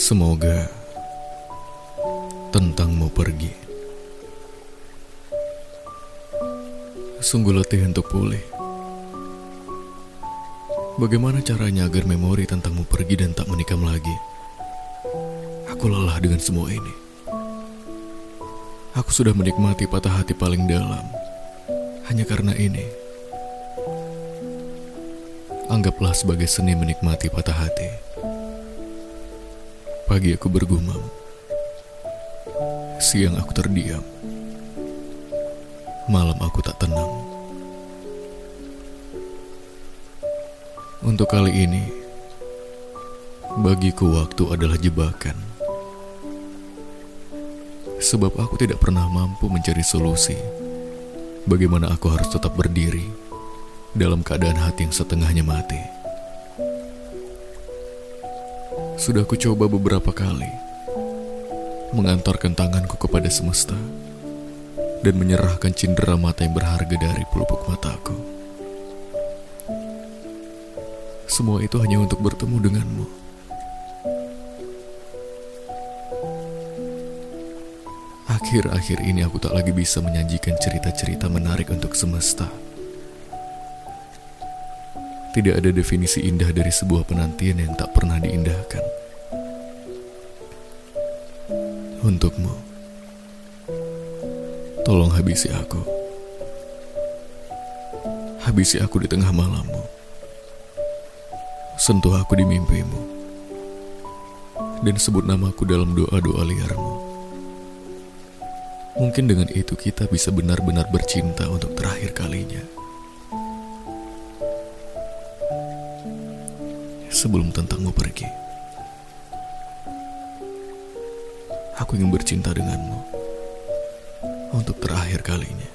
Semoga tentangmu pergi. Sungguh letih untuk pulih. Bagaimana caranya agar memori tentangmu pergi dan tak menikam lagi? Aku lelah dengan semua ini. Aku sudah menikmati patah hati paling dalam. Hanya karena ini. Anggaplah sebagai seni menikmati patah hati. Pagi aku bergumam. Siang aku terdiam. Malam aku tak tenang. Untuk kali ini, bagiku waktu adalah jebakan. Sebab aku tidak pernah mampu mencari solusi. Bagaimana aku harus tetap berdiri dalam keadaan hati yang setengahnya mati. Sudah ku coba beberapa kali mengantarkan tanganku kepada semesta dan menyerahkan cindera mata yang berharga dari pelupuk mataku. Semua itu hanya untuk bertemu denganmu. Akhir-akhir ini aku tak lagi bisa menyajikan cerita-cerita menarik untuk semesta. Tidak ada definisi indah dari sebuah penantian yang tak pernah diindahkan. Untukmu, tolong habisi aku. Habisi aku di tengah malammu. Sentuh aku di mimpimu. Dan sebut namaku dalam doa-doa liarmu. Mungkin dengan itu kita bisa benar-benar bercinta untuk terakhir kalinya. Sebelum tentangmu pergi, aku ingin bercinta denganmu untuk terakhir kalinya.